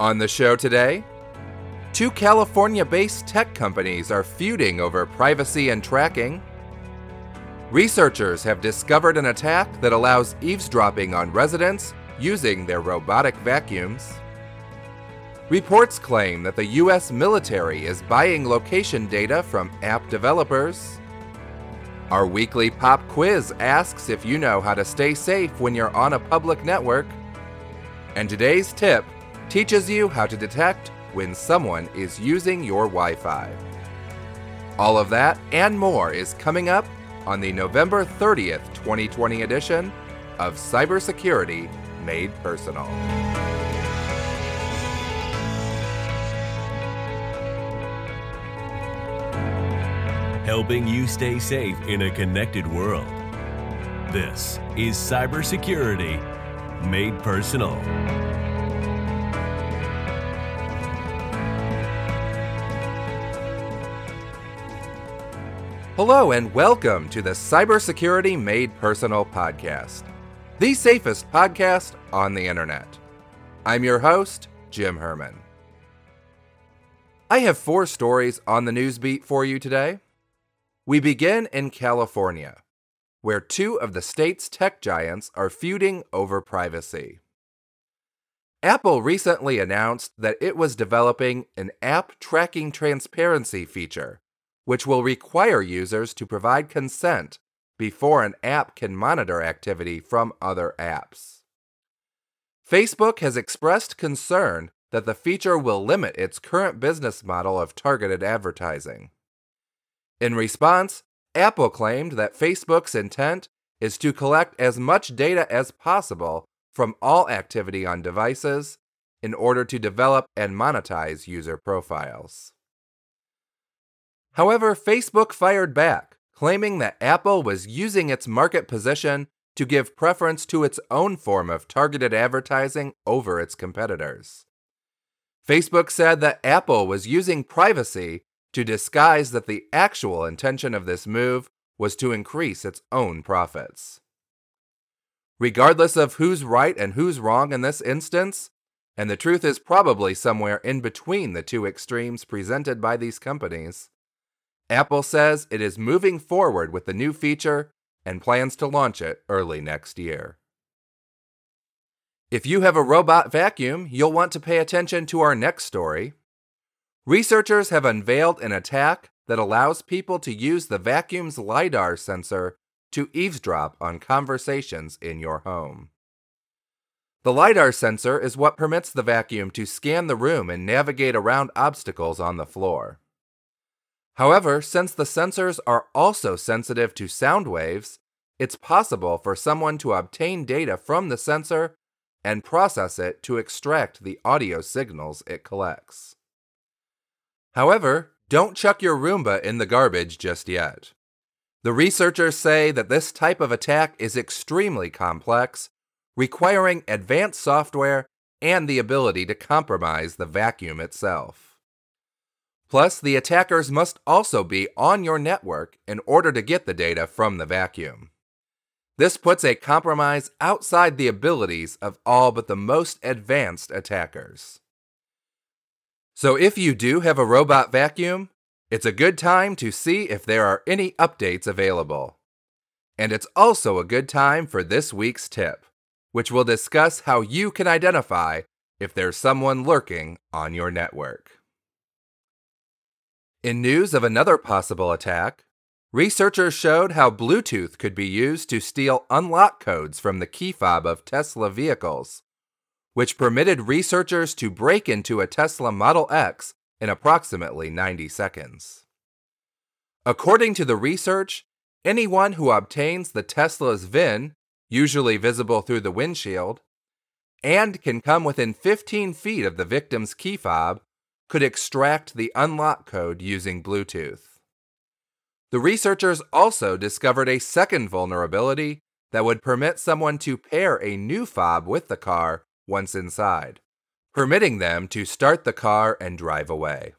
On the show today, two California based tech companies are feuding over privacy and tracking. Researchers have discovered an attack that allows eavesdropping on residents using their robotic vacuums. Reports claim that the US military is buying location data from app developers. Our weekly pop quiz asks if you know how to stay safe when you're on a public network. And today's tip teaches you how to detect when someone is using your Wi Fi. All of that and more is coming up on the November 30th, 2020 edition of Cybersecurity Made Personal. helping you stay safe in a connected world. This is Cybersecurity Made Personal. Hello, and welcome to the Cybersecurity Made Personal podcast, the safest podcast on the internet. I'm your host, Jim Herman. I have four stories on the news beat for you today. We begin in California, where two of the state's tech giants are feuding over privacy. Apple recently announced that it was developing an app tracking transparency feature which will require users to provide consent before an app can monitor activity from other apps. Facebook has expressed concern that the feature will limit its current business model of targeted advertising. In response, Apple claimed that Facebook's intent is to collect as much data as possible from all activity on devices in order to develop and monetize user profiles. However, Facebook fired back, claiming that Apple was using its market position to give preference to its own form of targeted advertising over its competitors. Facebook said that Apple was using privacy to disguise that the actual intention of this move was to increase its own profits. Regardless of who's right and who's wrong in this instance, and the truth is probably somewhere in between the two extremes presented by these companies, Apple says it is moving forward with the new feature and plans to launch it early next year. If you have a robot vacuum, you'll want to pay attention to our next story. Researchers have unveiled an attack that allows people to use the vacuum's LiDAR sensor to eavesdrop on conversations in your home. The LiDAR sensor is what permits the vacuum to scan the room and navigate around obstacles on the floor. However, since the sensors are also sensitive to sound waves, it's possible for someone to obtain data from the sensor and process it to extract the audio signals it collects. However, don't chuck your Roomba in the garbage just yet. The researchers say that this type of attack is extremely complex, requiring advanced software and the ability to compromise the vacuum itself. Plus, the attackers must also be on your network in order to get the data from the vacuum. This puts a compromise outside the abilities of all but the most advanced attackers. So, if you do have a robot vacuum, it's a good time to see if there are any updates available. And it's also a good time for this week's tip, which will discuss how you can identify if there's someone lurking on your network. In news of another possible attack, researchers showed how Bluetooth could be used to steal unlock codes from the key fob of Tesla vehicles, which permitted researchers to break into a Tesla Model X in approximately 90 seconds. According to the research, anyone who obtains the Tesla's VIN, usually visible through the windshield, and can come within 15 feet of the victim's key fob could extract the unlock code using Bluetooth. The researchers also discovered a second vulnerability that would permit someone to pair a new fob with the car once inside, permitting them to start the car and drive away.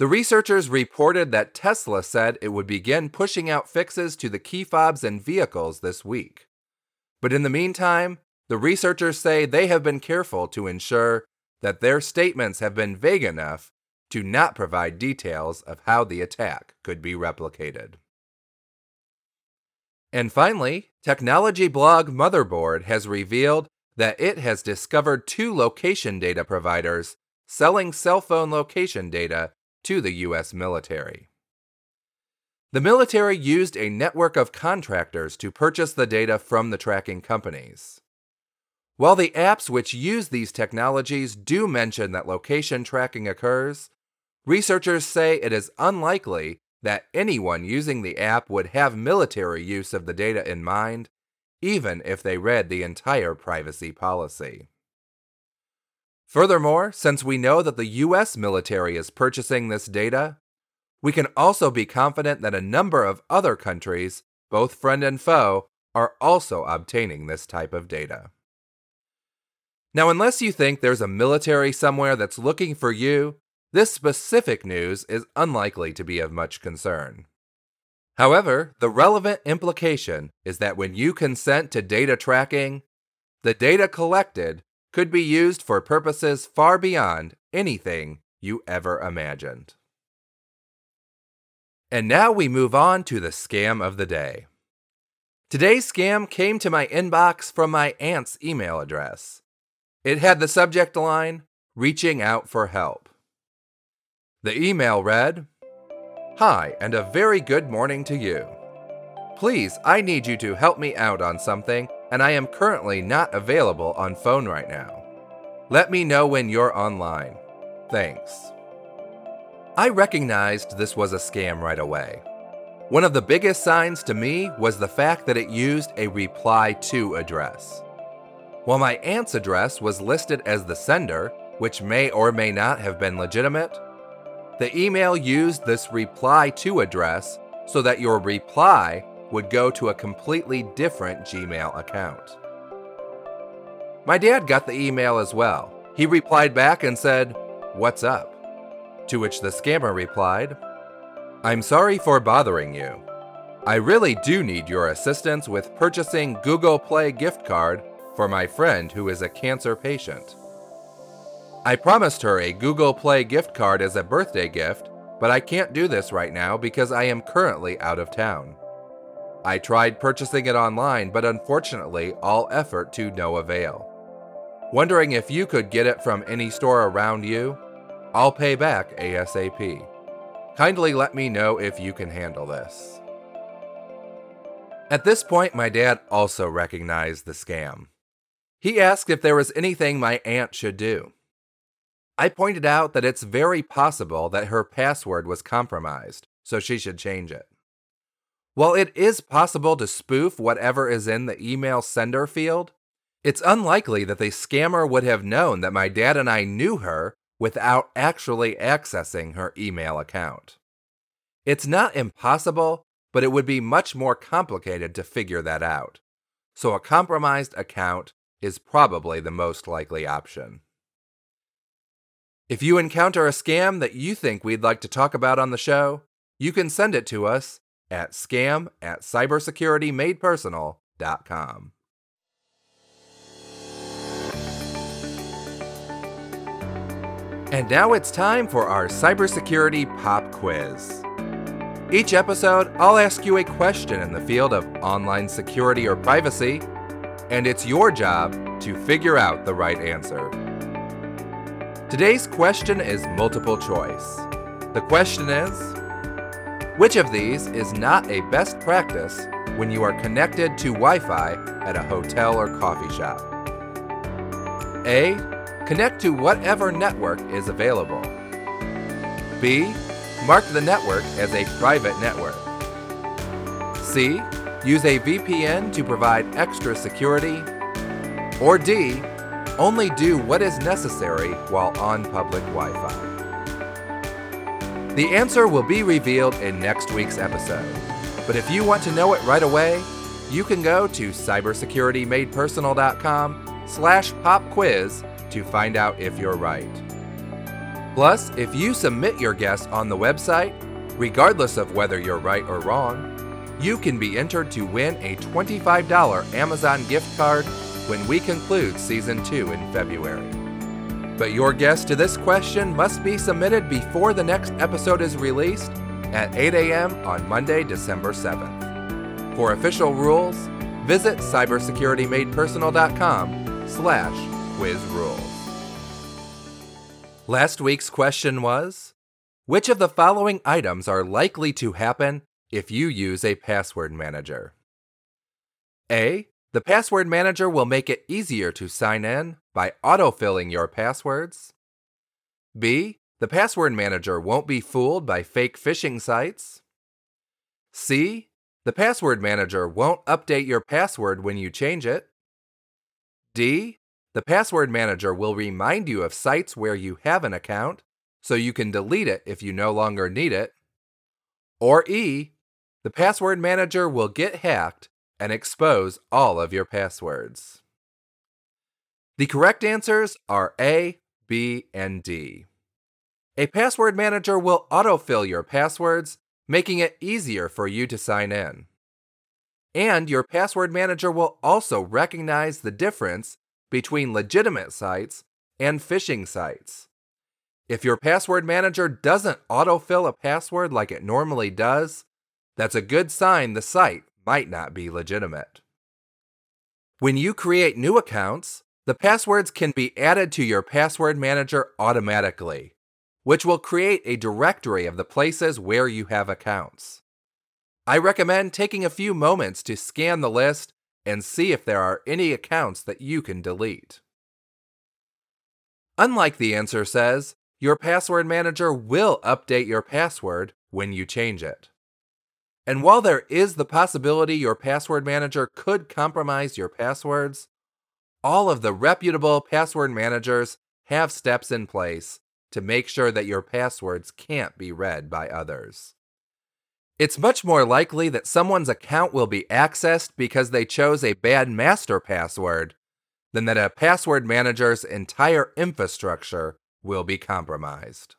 The researchers reported that Tesla said it would begin pushing out fixes to the key fobs and vehicles this week. But in the meantime, the researchers say they have been careful to ensure that their statements have been vague enough to not provide details of how the attack could be replicated. And finally, technology blog Motherboard has revealed that it has discovered two location data providers selling cell phone location data to the U.S. military. The military used a network of contractors to purchase the data from the tracking companies. While the apps which use these technologies do mention that location tracking occurs, researchers say it is unlikely that anyone using the app would have military use of the data in mind, even if they read the entire privacy policy. Furthermore, since we know that the US military is purchasing this data, we can also be confident that a number of other countries, both friend and foe, are also obtaining this type of data. Now, unless you think there's a military somewhere that's looking for you, this specific news is unlikely to be of much concern. However, the relevant implication is that when you consent to data tracking, the data collected could be used for purposes far beyond anything you ever imagined. And now we move on to the scam of the day. Today's scam came to my inbox from my aunt's email address. It had the subject line Reaching Out for Help. The email read Hi, and a very good morning to you. Please, I need you to help me out on something, and I am currently not available on phone right now. Let me know when you're online. Thanks. I recognized this was a scam right away. One of the biggest signs to me was the fact that it used a reply to address. While my aunt's address was listed as the sender, which may or may not have been legitimate, the email used this reply to address so that your reply would go to a completely different Gmail account. My dad got the email as well. He replied back and said, What's up? To which the scammer replied, I'm sorry for bothering you. I really do need your assistance with purchasing Google Play gift card for my friend who is a cancer patient. I promised her a Google Play gift card as a birthday gift, but I can't do this right now because I am currently out of town. I tried purchasing it online, but unfortunately, all effort to no avail. Wondering if you could get it from any store around you? I'll pay back ASAP. Kindly let me know if you can handle this. At this point, my dad also recognized the scam. He asked if there was anything my aunt should do. I pointed out that it's very possible that her password was compromised, so she should change it. While it is possible to spoof whatever is in the email sender field, it's unlikely that the scammer would have known that my dad and I knew her without actually accessing her email account. It's not impossible, but it would be much more complicated to figure that out. So a compromised account is probably the most likely option. If you encounter a scam that you think we'd like to talk about on the show, you can send it to us at scam at cybersecuritymadepersonal.com. And now it's time for our cybersecurity pop quiz. Each episode, I'll ask you a question in the field of online security or privacy, and it's your job to figure out the right answer. Today's question is multiple choice. The question is Which of these is not a best practice when you are connected to Wi Fi at a hotel or coffee shop? A. Connect to whatever network is available. B. Mark the network as a private network. C. Use a VPN to provide extra security. Or D. Only do what is necessary while on public Wi Fi. The answer will be revealed in next week's episode. But if you want to know it right away, you can go to cybersecuritymadepersonal.com slash pop quiz to find out if you're right. Plus, if you submit your guess on the website, regardless of whether you're right or wrong, you can be entered to win a $25 Amazon gift card when we conclude season 2 in February. But your guess to this question must be submitted before the next episode is released at 8 a.m. on Monday, December 7th. For official rules, visit cybersecuritymadepersonal.com slash quiz rules. Last week's question was, which of the following items are likely to happen if you use a password manager? A. The password manager will make it easier to sign in by autofilling your passwords. B. The password manager won't be fooled by fake phishing sites. C. The password manager won't update your password when you change it. D. The password manager will remind you of sites where you have an account so you can delete it if you no longer need it. Or E. The password manager will get hacked and expose all of your passwords. The correct answers are A, B, and D. A password manager will autofill your passwords, making it easier for you to sign in. And your password manager will also recognize the difference between legitimate sites and phishing sites. If your password manager doesn't autofill a password like it normally does, that's a good sign the site might not be legitimate. When you create new accounts, the passwords can be added to your password manager automatically which will create a directory of the places where you have accounts. I recommend taking a few moments to scan the list and see if there are any accounts that you can delete. Unlike the answer says, your password manager will update your password when you change it. And while there is the possibility your password manager could compromise your passwords, all of the reputable password managers have steps in place to make sure that your passwords can't be read by others. It's much more likely that someone's account will be accessed because they chose a bad master password than that a password manager's entire infrastructure will be compromised.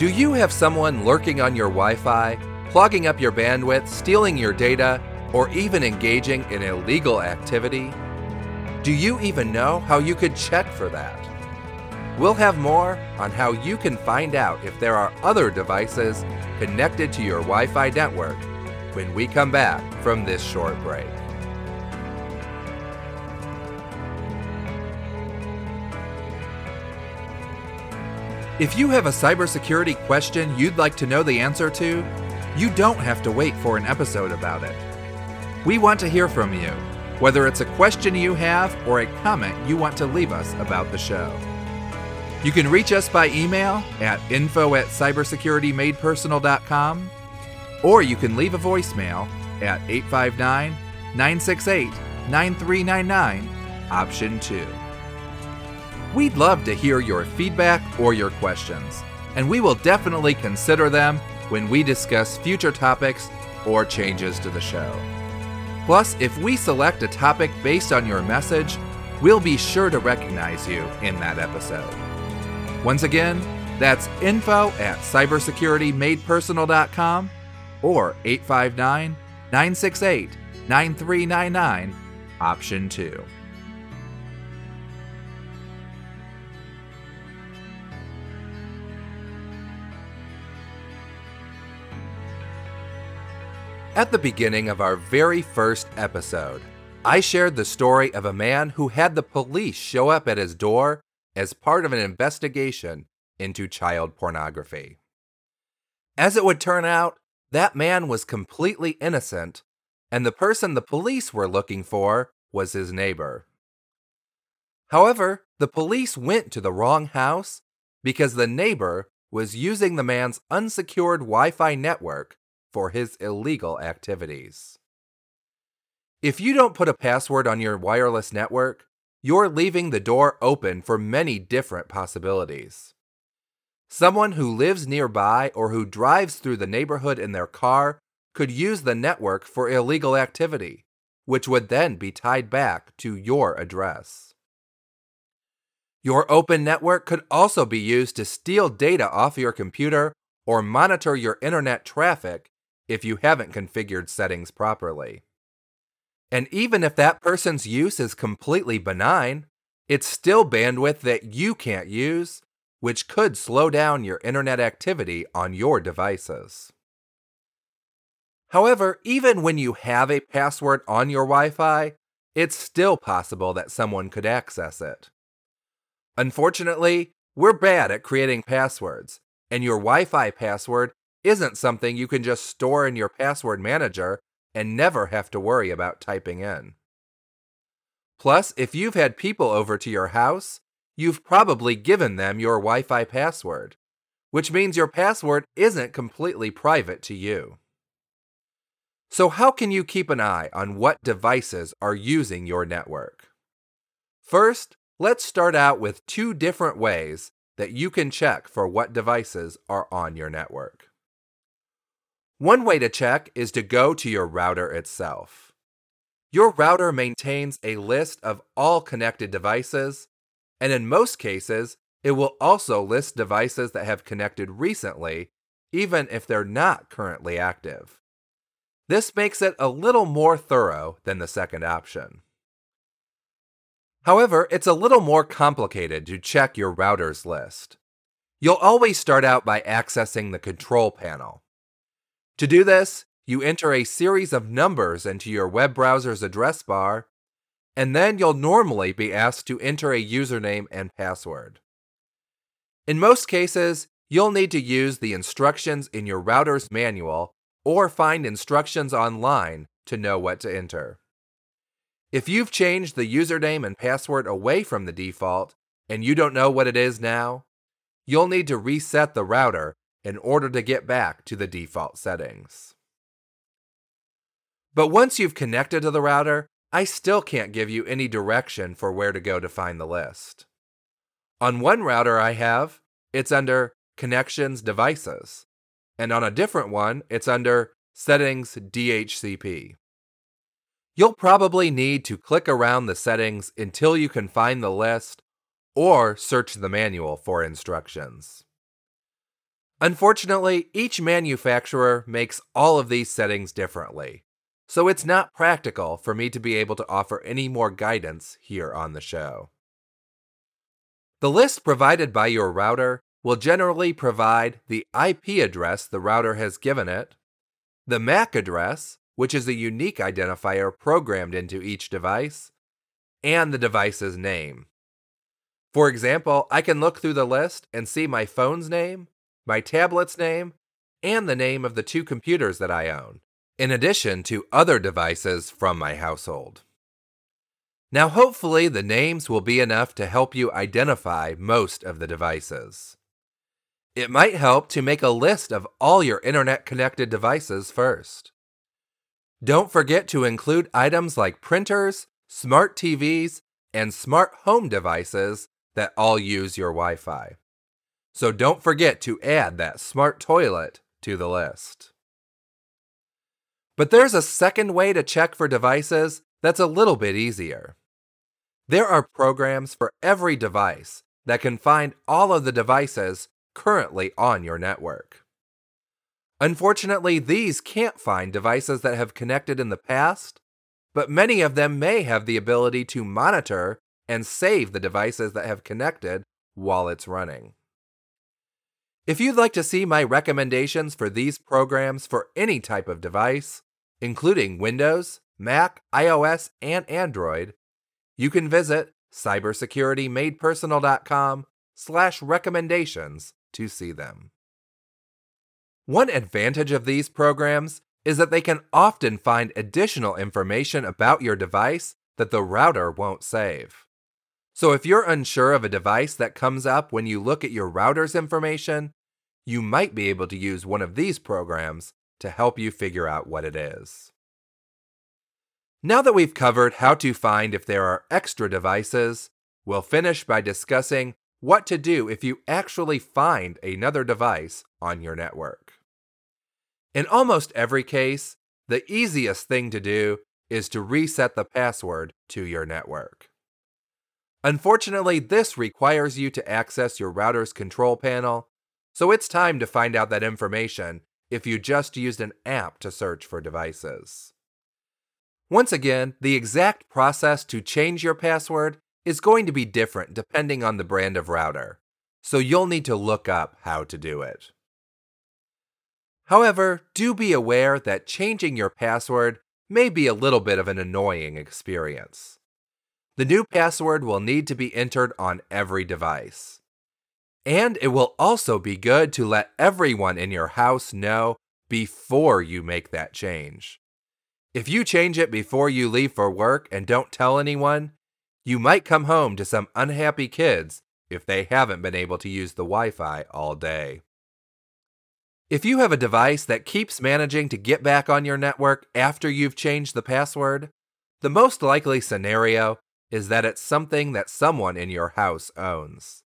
Do you have someone lurking on your Wi Fi, clogging up your bandwidth, stealing your data, or even engaging in illegal activity? Do you even know how you could check for that? We'll have more on how you can find out if there are other devices connected to your Wi Fi network when we come back from this short break. If you have a cybersecurity question you'd like to know the answer to, you don't have to wait for an episode about it. We want to hear from you whether it's a question you have or a comment you want to leave us about the show. You can reach us by email at info at cybersecuritymadepersonal.com or you can leave a voicemail at 859 968 9399, option 2. We'd love to hear your feedback or your questions, and we will definitely consider them when we discuss future topics or changes to the show. Plus, if we select a topic based on your message, we'll be sure to recognize you in that episode. Once again, that's info at cybersecuritymadepersonal.com or 859 968 9399, option 2. At the beginning of our very first episode, I shared the story of a man who had the police show up at his door as part of an investigation into child pornography. As it would turn out, that man was completely innocent, and the person the police were looking for was his neighbor. However, the police went to the wrong house because the neighbor was using the man's unsecured Wi Fi network for his illegal activities. If you don't put a password on your wireless network, you're leaving the door open for many different possibilities. Someone who lives nearby or who drives through the neighborhood in their car could use the network for illegal activity, which would then be tied back to your address. Your open network could also be used to steal data off your computer or monitor your internet traffic if you haven't configured settings properly. And even if that person's use is completely benign, it's still bandwidth that you can't use, which could slow down your internet activity on your devices. However, even when you have a password on your Wi Fi, it's still possible that someone could access it. Unfortunately, we're bad at creating passwords, and your Wi Fi password isn't something you can just store in your password manager and never have to worry about typing in. Plus, if you've had people over to your house, you've probably given them your Wi Fi password, which means your password isn't completely private to you. So, how can you keep an eye on what devices are using your network? First, let's start out with two different ways that you can check for what devices are on your network. One way to check is to go to your router itself. Your router maintains a list of all connected devices, and in most cases, it will also list devices that have connected recently, even if they're not currently active. This makes it a little more thorough than the second option. However, it's a little more complicated to check your router's list. You'll always start out by accessing the control panel. To do this, you enter a series of numbers into your web browser's address bar, and then you'll normally be asked to enter a username and password. In most cases, you'll need to use the instructions in your router's manual or find instructions online to know what to enter. If you've changed the username and password away from the default and you don't know what it is now, you'll need to reset the router in order to get back to the default settings. But once you've connected to the router, I still can't give you any direction for where to go to find the list. On one router I have, it's under Connections Devices and on a different one, it's under Settings DHCP. You'll probably need to click around the settings until you can find the list or search the manual for instructions. Unfortunately, each manufacturer makes all of these settings differently, so it's not practical for me to be able to offer any more guidance here on the show. The list provided by your router will generally provide the IP address the router has given it, the MAC address, which is a unique identifier programmed into each device, and the device's name. For example, I can look through the list and see my phone's name, my tablet's name, and the name of the two computers that I own, in addition to other devices from my household. Now, hopefully, the names will be enough to help you identify most of the devices. It might help to make a list of all your internet connected devices first. Don't forget to include items like printers, smart TVs, and smart home devices that all use your Wi Fi. So don't forget to add that smart toilet to the list. But there's a second way to check for devices that's a little bit easier. There are programs for every device that can find all of the devices currently on your network. Unfortunately, these can't find devices that have connected in the past, but many of them may have the ability to monitor and save the devices that have connected while it's running. If you'd like to see my recommendations for these programs for any type of device, including Windows, Mac, iOS, and Android, you can visit cybersecuritymadepersonal.com slash recommendations to see them. One advantage of these programs is that they can often find additional information about your device that the router won't save. So if you're unsure of a device that comes up when you look at your router's information, you might be able to use one of these programs to help you figure out what it is. Now that we've covered how to find if there are extra devices, we'll finish by discussing what to do if you actually find another device on your network. In almost every case, the easiest thing to do is to reset the password to your network. Unfortunately, this requires you to access your router's control panel, so it's time to find out that information if you just used an app to search for devices. Once again, the exact process to change your password is going to be different depending on the brand of router, so you'll need to look up how to do it. However, do be aware that changing your password may be a little bit of an annoying experience. The new password will need to be entered on every device. And it will also be good to let everyone in your house know before you make that change. If you change it before you leave for work and don't tell anyone, you might come home to some unhappy kids if they haven't been able to use the Wi Fi all day. If you have a device that keeps managing to get back on your network after you've changed the password, the most likely scenario is that it's something that someone in your house owns.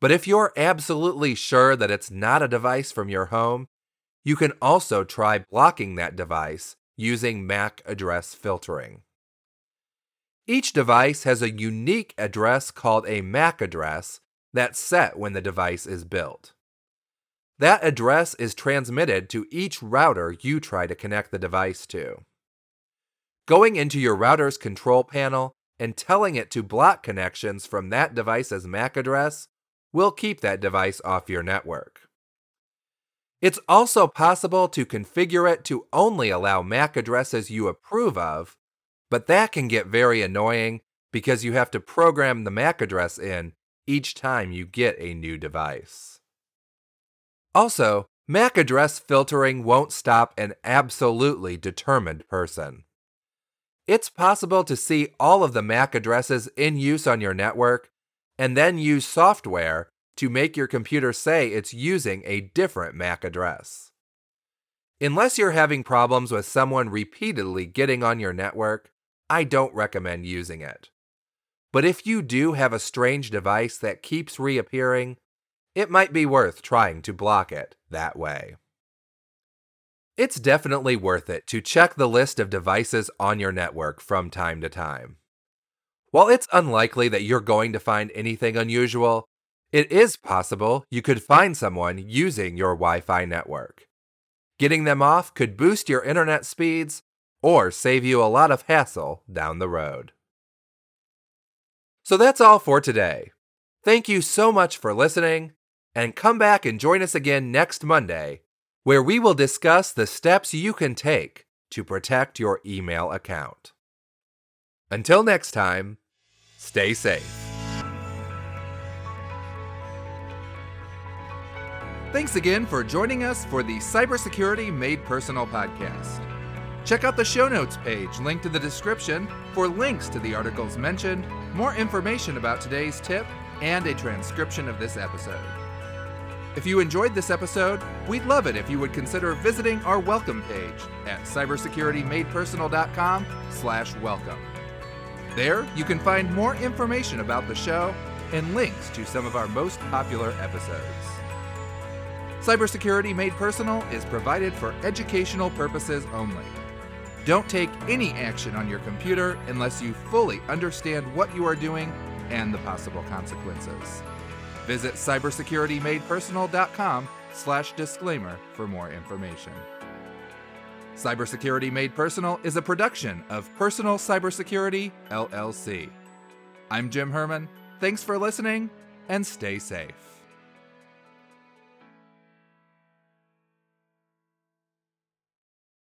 But if you're absolutely sure that it's not a device from your home, you can also try blocking that device using MAC address filtering. Each device has a unique address called a MAC address that's set when the device is built. That address is transmitted to each router you try to connect the device to. Going into your router's control panel and telling it to block connections from that device's MAC address will keep that device off your network. It's also possible to configure it to only allow MAC addresses you approve of, but that can get very annoying because you have to program the MAC address in each time you get a new device. Also, MAC address filtering won't stop an absolutely determined person. It's possible to see all of the MAC addresses in use on your network and then use software to make your computer say it's using a different MAC address. Unless you're having problems with someone repeatedly getting on your network, I don't recommend using it. But if you do have a strange device that keeps reappearing, it might be worth trying to block it that way. It's definitely worth it to check the list of devices on your network from time to time. While it's unlikely that you're going to find anything unusual, it is possible you could find someone using your Wi Fi network. Getting them off could boost your internet speeds or save you a lot of hassle down the road. So that's all for today. Thank you so much for listening, and come back and join us again next Monday, where we will discuss the steps you can take to protect your email account. Until next time, stay safe. Thanks again for joining us for the Cybersecurity Made Personal podcast. Check out the show notes page linked in the description for links to the articles mentioned, more information about today's tip, and a transcription of this episode. If you enjoyed this episode, we'd love it if you would consider visiting our welcome page at cybersecuritymadepersonal.com slash welcome. There, you can find more information about the show and links to some of our most popular episodes. Cybersecurity Made Personal is provided for educational purposes only. Don't take any action on your computer unless you fully understand what you are doing and the possible consequences. Visit cybersecuritymadepersonal.com slash disclaimer for more information. Cybersecurity Made Personal is a production of Personal Cybersecurity, LLC. I'm Jim Herman. Thanks for listening and stay safe.